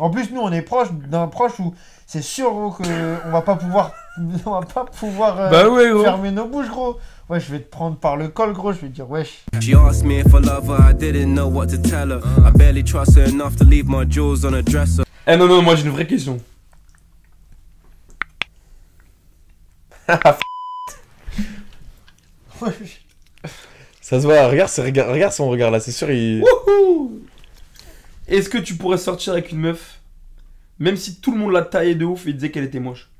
En plus, nous, on est proche d'un proche où c'est sûr gros, que on va pas pouvoir, on va pas pouvoir euh, Bah ouais, gros. fermer nos bouches, gros. Ouais, je vais te prendre par le col, gros. Je vais te dire, wesh. She asked me if I love her, I didn't know what to tell her. I barely trust her enough to leave my jewels on a dresser. Eh non, non, moi j'ai une vraie question. Ça se voit, regarde, regarde, regarde son regard là, c'est sûr, il. Wouhou Est-ce que tu pourrais sortir avec une meuf, même si tout le monde l'a taillée de ouf et disait qu'elle était moche?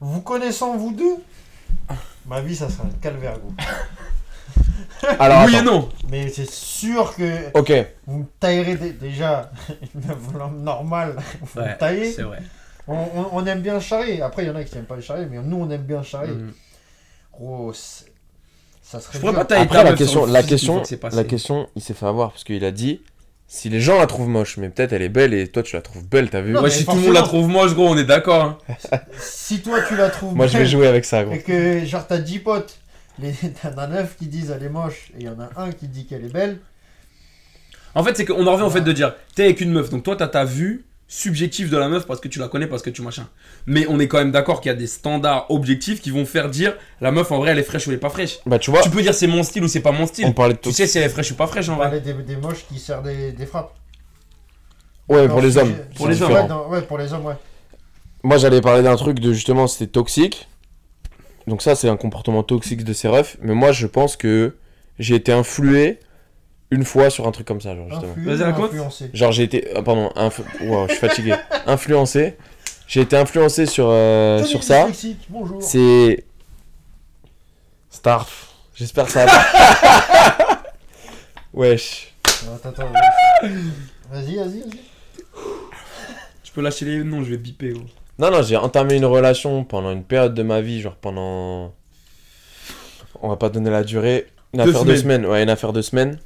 Vous connaissant vous deux, ma vie, ça sera un calvaire, gros. Alors, Oui et non Mais c'est sûr que Ok, vous me taillerez dé- déjà une meuf normale. Vous me taillez. vrai. On, on- on aime bien charrer. Après, il y en a qui n'aiment pas les charrer, mais nous, on aime bien charrer. Mhm. Gros, c'est- ça serait Je pourrais dur. pas tailler après la question, la question, la il s'est fait avoir parce qu'il a dit si les gens la trouvent moche, mais peut-être elle est belle et toi tu la trouves belle, t'as vu Non, mais si tout le monde la trouve moche, gros, on est d'accord. hein. Si toi, tu la trouves Moi je vais jouer avec ça, gros. et que, genre, t'as 10 potes, les- t'en as 9 qui disent elle est moche et il y en a un qui dit qu'elle est belle. En fait, c'est qu'on en revient au fait de dire t'es avec une meuf, donc toi t'as ta vue subjective de la meuf parce que tu la connais, parce que tu machin. Mais on est quand même d'accord qu'il y a des standards objectifs qui vont faire dire la meuf en vrai elle est fraîche ou elle est pas fraîche. Bah tu vois, Tu peux dire c'est mon style ou c'est pas mon on style. parlait de Tu sais si elle est fraîche ou pas fraîche en On vrai. parlait des, des moches qui serrent des, des frappes. Ouais, Non, pour les hommes. Pour les hommes. ouais, pour les hommes, ouais. Moi j'allais parler d'un truc de justement c'était toxique. Donc ça c'est un comportement toxique de ces refs. Mais moi je pense que j'ai été influé une fois sur un truc comme ça, genre justement. Vas-y, raconte. influencé. Genre j'ai été, ah, pardon, inf... wow, je suis fatigué. influencé. J'ai été influencé sur euh, sur ça. dyslexique, Bonjour. C'est Starf. J'espère que ça va. Wesh. Attends, attends, vas-y, vas-y, vas-y. Tu peux lâcher les noms, je vais biper. gros. Non, non, j'ai entamé une relation pendant une période de ma vie, genre pendant. On va pas donner la durée. Une Deux affaire de semaines. semaine. Ouais, une affaire de semaine.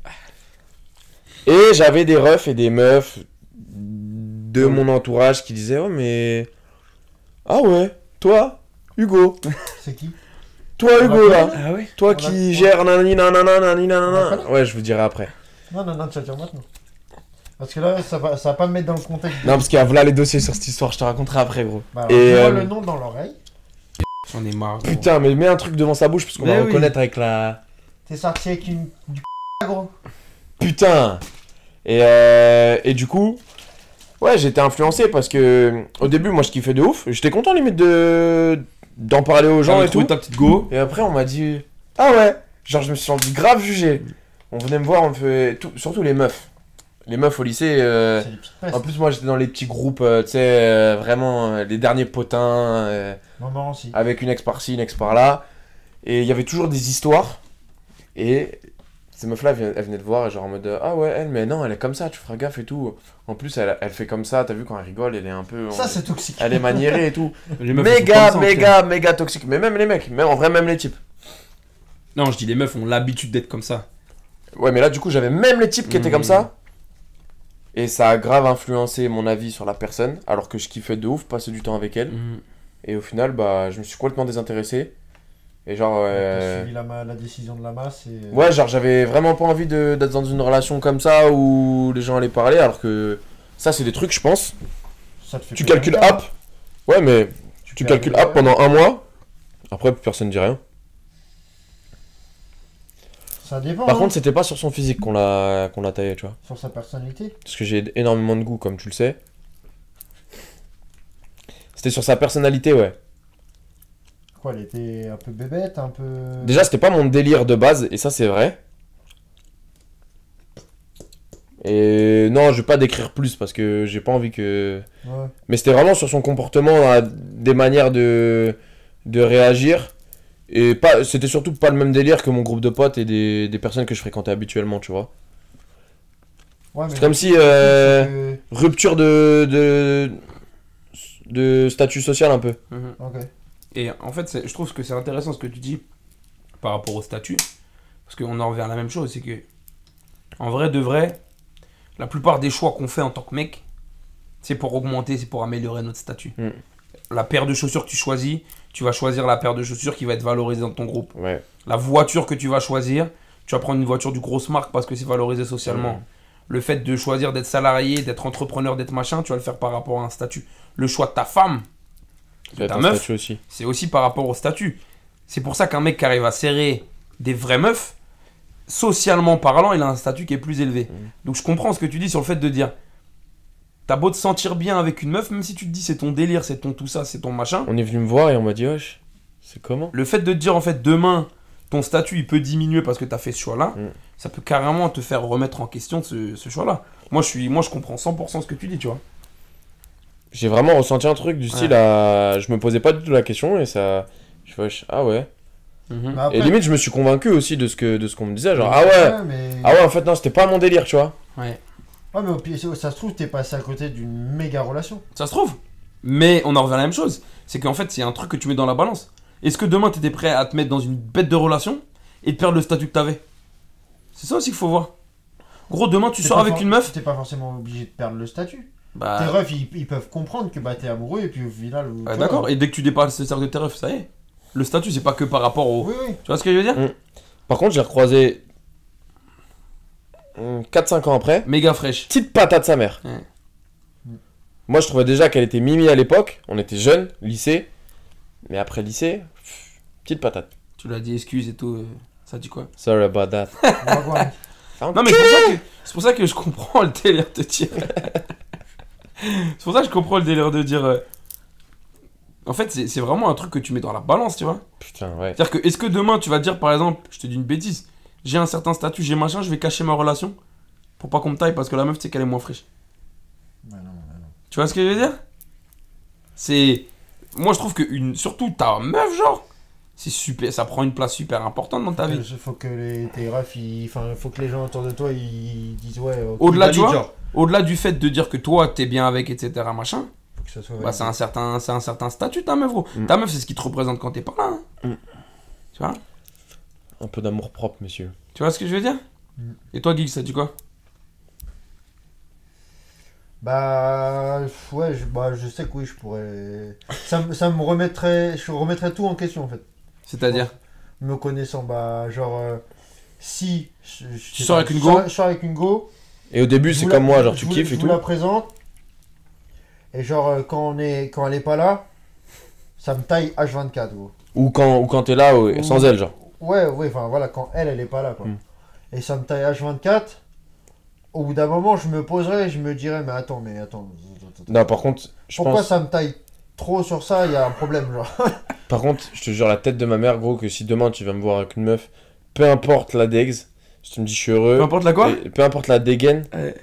Et j'avais des refs et des meufs de Oh. mon entourage qui disaient Oh, mais. Ah ouais, toi, Hugo. C'est qui? Toi, On Hugo, là. Ah ouais? Toi On qui va- gères nanani nanana nanani nanana. Ouais, je vous dirai après. Non, non, non, tu vas dire maintenant. Parce que là, ça va, ça va pas me mettre dans le contexte. Non, parce qu'il y a voilà les dossiers sur cette histoire, je te raconterai après, gros. Bah, Et, et euh, le nom dans l'oreille. J'en ai marre. gros. Putain, mais mets un truc devant sa bouche parce qu'on va oui. reconnaître avec la. T'es sorti avec une. du gros. Putain et, euh, et du coup, ouais, j'étais influencé parce que au début, moi je kiffais de ouf. J'étais content limite de d'en parler aux gens et tout. ta petite go. Et après, on m'a dit Ah ouais Genre, je me suis senti grave jugé. On venait me voir, on me fait. tout- surtout les meufs. Les meufs au lycée. euh, C'est les petites pestes. En plus, moi j'étais dans les petits groupes, euh, tu sais, euh, vraiment euh, les derniers potins. euh, Maman aussi. avec une ex par-ci, une ex par-là. Et il y avait toujours des histoires. Et ces meufs-là, elles venaient- elles venaient te voir, et genre en mode Ah ouais, elle, mais non, elle est comme ça, tu feras gaffe et tout. En plus, elle, elle fait comme ça, t'as vu quand elle rigole, elle est un peu. Ça, c'est toxique. Elle est maniérée et tout. Les meufs, méga, ça, méga, méga toxique. Mais même les mecs, même, en vrai, même les types. Non, je dis les meufs ont l'habitude d'être comme ça. Ouais, mais là, du coup, j'avais même les types qui étaient comme ça. Et ça a grave influencé mon avis sur la personne, alors que je kiffais de ouf passer du temps avec elle. Mhm. Et au final, bah, je me suis complètement désintéressé. Et genre. Euh, suivi la, décision de la masse et. Ouais, genre j'avais vraiment pas envie de- d'être dans une relation comme ça où les gens allaient parler, alors que ça, c'est des trucs, je pense. Ça te fait Tu calcules app. Ouais, mais tu calcules app pendant un mois. Après, plus personne dit rien. Ça dépend. Par hein, contre, c'était pas sur son physique qu'on l'a qu'on l'a taillé, tu vois. Sur sa personnalité. Parce que j'ai énormément de goût, comme tu le sais. C'était sur sa personnalité, ouais. Quoi, elle était un peu bébête, un peu. Déjà, c'était pas mon délire de base, et ça, c'est vrai. Et non, je vais pas décrire plus parce que j'ai pas envie que. Ouais. Mais c'était vraiment sur son comportement, des manières de, de réagir. Et pas, c'était surtout pas le même délire que mon groupe de potes et des, des personnes que je fréquentais habituellement, tu vois. Ouais, C'est comme si euh, rupture de, de de statut social un peu. Ok. Et en fait, je trouve que c'est intéressant ce que tu dis par rapport au statut. Parce qu'on en revient à la même chose, c'est que, en vrai de vrai, la plupart des choix qu'on fait en tant que mec, c'est pour augmenter, c'est pour améliorer notre statut. Mm. La paire de chaussures que tu choisis, tu vas choisir la paire de chaussures qui va être valorisée dans ton groupe. Ouais. La voiture que tu vas choisir, tu vas prendre une voiture du grosse marque parce que c'est valorisé socialement. Le fait de choisir d'être salarié, d'être entrepreneur, d'être machin, tu vas le faire par rapport à un statut. Le choix de ta femme, ta meuf, aussi. c'est aussi par rapport au statut. C'est pour ça qu'un mec qui arrive à serrer des vraies meufs, socialement parlant, il a un statut qui est plus élevé. Mm. Donc je comprends ce que tu dis sur le fait de dire, t'as beau te sentir bien avec une meuf, même si tu te dis c'est ton délire, c'est ton tout ça, c'est ton machin. On est venu me voir et on m'a dit, wesh, c'est comment? Le fait de te dire en fait demain, ton statut il peut diminuer parce que t'as fait ce choix-là, Mm. ça peut carrément te faire remettre en question ce, ce choix-là. Moi je, suis, moi je comprends 100% ce que tu dis, tu vois. J'ai vraiment ressenti un truc du style à. Je me posais pas du tout la question et ça. Je fais, wesh, ah ouais. Mhm. Après- Et limite, je me suis convaincu aussi de ce que de ce qu'on me disait. Genre, ah ouais mais... Ah ouais, en fait, non, c'était pas mon délire, tu vois. Ouais. Ouais, mais au pire, ça se trouve, t'es passé à côté d'une méga relation. Ça se trouve. Mais on en revient à la même chose. C'est qu'en fait, c'est un truc que tu mets dans la balance. Est-ce que demain, t'étais prêt à te mettre dans une bête de relation et de perdre le statut que t'avais? C'est ça aussi qu'il faut voir. Gros, demain, tu sors avec for- une meuf. T'es pas forcément obligé de perdre le statut. Bah, Tes refs, ils, ils peuvent comprendre que bah, t'es amoureux et puis au final. ouais, vois. d'accord. Et dès que tu dépasses le cercle de tes refs, ça y est. Le statut, c'est pas que par rapport au. Oui, oui. Tu vois ce que je veux dire Par contre, j'ai recroisé. 4-5 ans après. Méga fraîche. Petite patate sa mère. Ouais. Moi, je trouvais déjà qu'elle était mimi à l'époque. On était jeunes, lycée. Mais après lycée, pff, petite patate. Tu l'as dit, excuse et tout. euh, Ça dit quoi Sorry about that. Non, mais c'est pour, ça que- c'est pour ça que je comprends le délire de dire. c'est pour ça que je comprends le délire de dire. euh, En fait, c'est c'est vraiment un truc que tu mets dans la balance, tu vois. Putain, ouais. C'est-à-dire que, est-ce que demain tu vas dire par exemple, je te dis une bêtise, j'ai un certain statut, j'ai machin, je vais cacher ma relation pour pas qu'on me taille parce que la meuf, tu sais qu'elle est moins fraîche. Bah non, bah non. Tu vois ce que je veux dire? C'est. Moi, je trouve que, une... surtout ta meuf, genre, c'est super, ça prend une place super importante dans ta vie. Il faut que les, tes refs, ils- enfin, faut que les gens autour de toi, ils disent ouais. ok, Au-delà, valide, tu vois, genre. Au-delà du fait de dire que toi, t'es bien avec, etc., machin, bah, c'est un, certain, c'est un certain statut, ta meuf, gros. Mm. Ta meuf, c'est ce qui te représente quand t'es pas là. hein. Mm. Tu vois? Un peu d'amour propre, monsieur. Tu vois ce que je veux dire? Mm. Et toi, Geek, ça dit quoi? Bah ouais, je, bah, je sais que oui, je pourrais. Ça, me- ça me remettrait, je remettrais tout en question en fait. C'est-à-dire? Me connaissant, bah genre euh, si je, je Tu sors avec une go? Je sors avec une go. Et au début, je c'est comme moi, genre je tu vous- kiffes je et vous tout. la présente. Et genre euh, quand on est, quand elle est pas là, ça me taille H24 gros. Ou quand, ou quand t'es là, ouais, Ou- sans elle, genre. Ouais, ouais, enfin voilà, quand elle, elle est pas là, quoi. Mm. Et ça me taille H24. Au bout d'un moment, je me poserai et je me dirais, mais attends, mais attends. Non, par contre, je Pourquoi pense. ça me taille trop sur ça Il y a un problème, genre. Par contre, je te jure, la tête de ma mère, gros, que si demain tu vas me voir avec une meuf, peu importe la degs, si tu me dis je suis heureux, Peu importe la quoi et peu importe la dégaine, Ouais.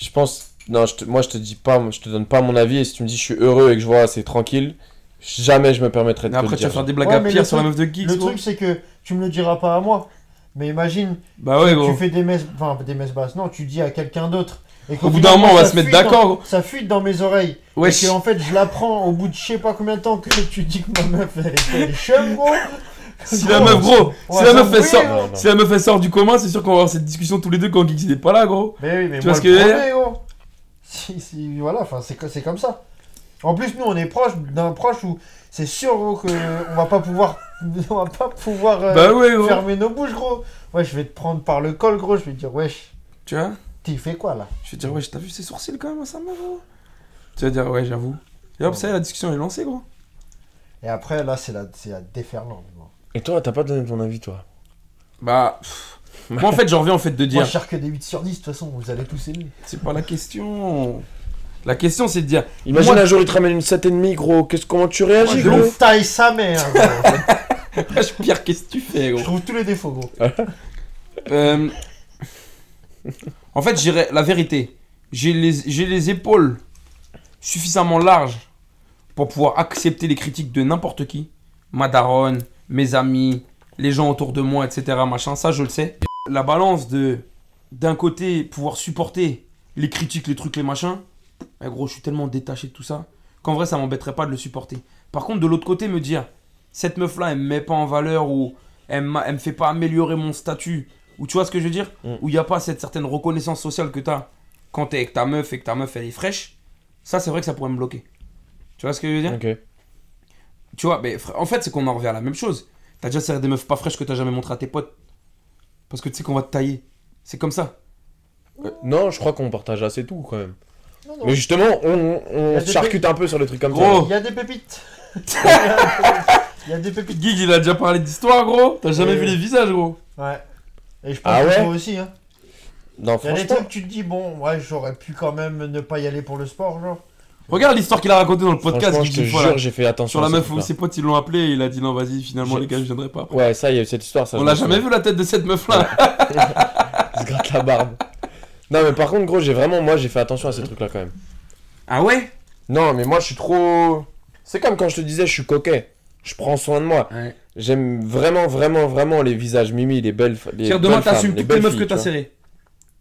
je pense. Non, je te- moi je te dis pas, je te donne pas mon avis, et si tu me dis je suis heureux et que je vois c'est tranquille, jamais je me permettrai de Mais te après, le tu vas dire. faire des blagues Ouais, à pire sur la meuf de Geeks, Le truc, c'est que tu me le diras pas à moi. Mais imagine, Bah ouais, gros. tu fais des messes, enfin des messes basses. Non, tu dis à quelqu'un d'autre. Et Au bout d'un moment, on va se mettre d'accord, gros. Ça fuite dans mes oreilles. Wesh. Et que en fait, je l'apprends au bout de je sais pas combien de temps que tu dis que ma meuf, elle est, elle est chum, gros. Si la meuf, gros, si la meuf, elle sort, si la meuf, elle sort du commun, c'est sûr qu'on va avoir cette discussion tous les deux quand Geeks il est pas là, gros. Mais oui, mais Tu moi vois ce que premier, gros. Si, si, voilà, enfin, c'est co- c'est comme ça. En plus, nous, on est proche d'un proche où c'est sûr, gros, que on va pas pouvoir, on va pas pouvoir euh, Bah ouais, gros. fermer nos bouches, gros. Ouais, je vais te prendre par le col, gros. Je vais te dire, wesh, Tu vois? T'y fais quoi là? Je vais te dire, ouais, t'as vu ses sourcils quand même sa meuf, gros? Tu vas dire, ouais, j'avoue. Et hop, ça y est, la discussion est lancée, gros. Et après, là, c'est la, c'est la déferlante. gros. Et toi, t'as pas donné ton avis, toi Bah. pff, Moi, en fait, j'en reviens au fait de Moi, dire. je cherche que des 8 sur 10, de toute façon, vous allez tous aimer. C'est pas la question. La question, c'est de dire. Imagine Moi- un jour il te ramène une 7,5 gros, qu'est-ce comment tu réagis Je gros taille sa mère, gros. Pierre, qu'est-ce que tu fais, Je gros trouve tous les défauts, gros. Euh, En fait, j'irais la vérité. J'ai les, j'ai les épaules suffisamment larges pour pouvoir accepter les critiques de n'importe qui. Ma daronne, mes amis, les gens autour de moi, etc. Machin, ça je le sais. La balance de d'un côté pouvoir supporter les critiques, les trucs, les machins. eh, gros, je suis tellement détaché de tout ça qu'en vrai ça m'embêterait pas de le supporter. Par contre, de l'autre côté, me dire cette meuf là, elle me met pas en valeur ou elle, elle me fait pas améliorer mon statut ou tu vois ce que je veux dire? Mm. Où il n'y a pas cette certaine reconnaissance sociale que tu as quand t'es avec ta meuf et que ta meuf elle est fraîche. Ça, c'est vrai que ça pourrait me bloquer. Tu vois ce que je veux dire? Ok. Tu vois, mais fr- en fait, c'est qu'on en revient à la même chose. T'as déjà serré des meufs pas fraîches que t'as jamais montré à tes potes. Parce que tu sais qu'on va te tailler. C'est comme ça. Euh, Non, je crois qu'on partage assez tout quand même. Non, non. Mais justement, on, charcute un peu sur les trucs comme Gros. Il y a des pépites. Il y a des pépites. Gig, il a déjà parlé d'histoire, gros. T'as jamais Ouais. vu les visages, gros. Ouais. Et je pense Ah que aussi, hein. ça. Non, Il y a des trucs, tu te dis, bon, ouais, j'aurais pu quand même ne pas y aller pour le sport, genre. Regarde l'histoire qu'il a racontée dans le podcast, je te là. jure, j'ai fait attention. Sur la meuf où ses potes ils l'ont appelé et il a dit non, vas-y, finalement, les gars, je viendrai pas. après. Ouais, ça, il y a eu cette histoire. Ça, On me jamais souviens. vu la tête de cette meuf là. Il se gratte la barbe. Non, mais par contre, gros, j'ai vraiment, moi, j'ai fait attention à ces trucs-là quand même. Ah ouais? Non, mais moi, je suis trop. C'est comme quand je te disais, je suis coquet. Je prends soin de moi. Ouais. J'aime vraiment, vraiment, vraiment les visages mimi, les belles. Les Tiens, demain, belles femmes, t'assumes toutes les meufs que t'as serrées.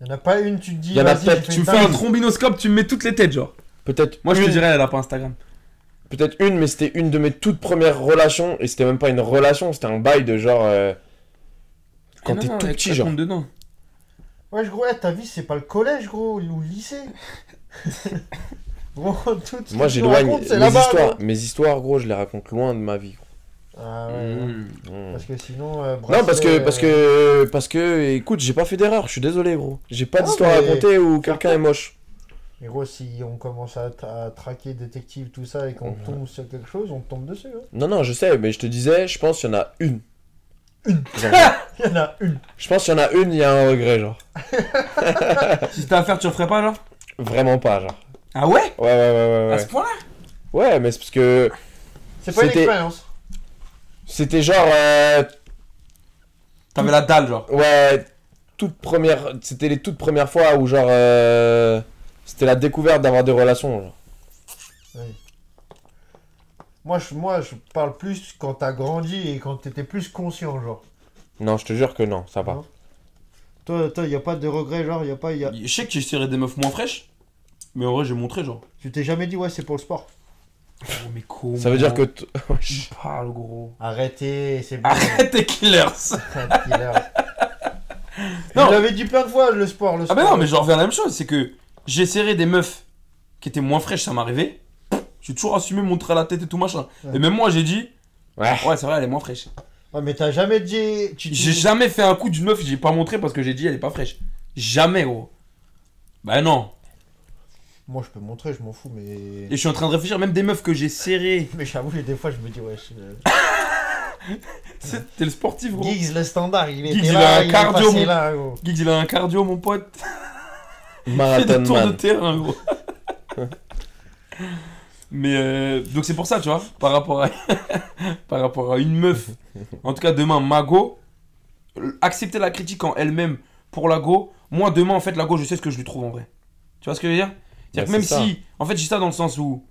Il y en a pas une, tu te dis, Il y en a Tu fais un trombinoscope, tu me mets toutes les têtes, genre. Peut-être. Moi, je te dirais, elle a pas Instagram. Peut-être une, mais c'était une de mes toutes premières relations. Et c'était même pas une relation, c'était un bail de genre. euh, Quand Eh t'es tout petit, te genre. dedans. Ouais, gros, ouais, ta vie, c'est pas le collège, gros, ou le lycée. gros, tout ce Moi, j'éloigne. Mes histoires, gros. mes histoires, gros, je les raconte loin de ma vie. Ah ouais, ouais. Mmh. Mm. Parce que sinon. euh, Non, parce que, parce euh, que, parce que, écoute, j'ai pas fait d'erreur, je suis désolé, gros. J'ai pas Ah, d'histoire à raconter où quelqu'un est moche. Mais gros, si on commence à, tra- à traquer détective, tout ça, et qu'on Mhm. tombe sur quelque chose, on tombe dessus. Hein. Non, non, je sais, mais je te disais, je pense qu'il y en a une. Une. Il y en a une. je pense qu'il y en a une, il y a un regret, genre. Si c'était à faire, tu referais pas, genre? Vraiment pas, genre. Ah ouais? Ouais, ouais, ouais, ouais. À ce point-là? Ouais mais c'est parce que C'est pas une C'était- expérience. c'était genre, euh, T'avais la dalle, genre. ouais, toute première, c'était les toutes premières fois où, genre, euh, c'était la découverte d'avoir des relations, genre. Moi je, moi, je parle plus quand t'as grandi et quand t'étais plus conscient, genre. Non, je te jure que non, ça va. Non. Toi, toi, y a pas de regret, genre, y a pas, y a... Je sais que j'ai serré des meufs moins fraîches, mais en vrai, j'ai montré, genre. Tu t'es jamais dit, ouais, c'est pour le sport. Oh, mais comment Ça veut dire que. t- Tu parles, gros. Arrêtez, c'est bon. Arrête tes killers Killer. Non. Je l'avais dit plein de fois, le sport, le Ah sport. bah non, mais je reviens à la même chose, c'est que j'ai serré des meufs qui étaient moins fraîches, ça m'arrivait. J'ai toujours assumé montrer la tête et tout machin. Ouais. Et même moi, j'ai dit, Ouais. ouais, c'est vrai, elle est moins fraîche. Ouais, mais t'as jamais dit... Tu J'ai jamais fait un coup d'une meuf, j'ai pas montré parce que j'ai dit, elle est pas fraîche. Jamais, gros. Bah non. Moi, je peux montrer, je m'en fous, mais... Et je suis en train de réfléchir, même des meufs que j'ai serrées. Mais j'avoue, des fois, je me dis, ouais, je... C'était le sportif, gros. Giggs, le standard, il était Giggs, il là, a un il est cardio, passé mon- là, gros. Giggs, il a un cardio, mon pote. Marathon de man. terrain, gros. Mais euh, donc c'est pour ça, tu vois, par rapport à par rapport à une meuf. En tout cas, demain, Mago, accepter la critique en elle-même pour la go. Moi, demain, en fait, la go, je sais ce que je lui trouve en vrai. Tu vois ce que je veux dire? C'est-à-dire Bah, que même ça. si, en fait, j'ai ça dans le sens où,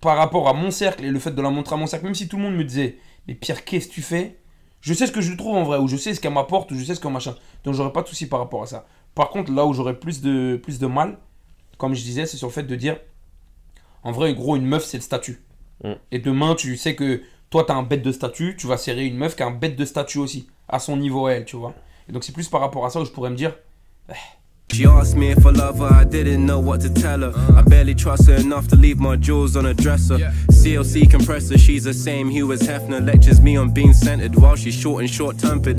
par rapport à mon cercle et le fait de la montrer à mon cercle, même si tout le monde me disait, mais Pierre, qu'est-ce que tu fais? Je sais ce que je lui trouve en vrai, ou je sais ce qu'elle m'apporte, ou je sais ce qu'elle machin. Donc, j'aurais pas de souci par rapport à ça. Par contre, là où j'aurais plus de, plus de mal, comme je disais, c'est sur le fait de dire, en vrai, gros, une meuf, c'est le statut. Mm. Et demain, tu sais que toi, t'as un bête de statut, tu vas serrer une meuf qui a un bête de statut aussi, à son niveau, elle, tu vois. Et donc, c'est plus par rapport à ça où je pourrais me dire, She asked me if I love her, I didn't know what to tell her. I barely trust her enough to leave my jewels on a dresser. CLC compressor, she's the same hue as Hefner. Lectures me on being centered while she's short and short tempered.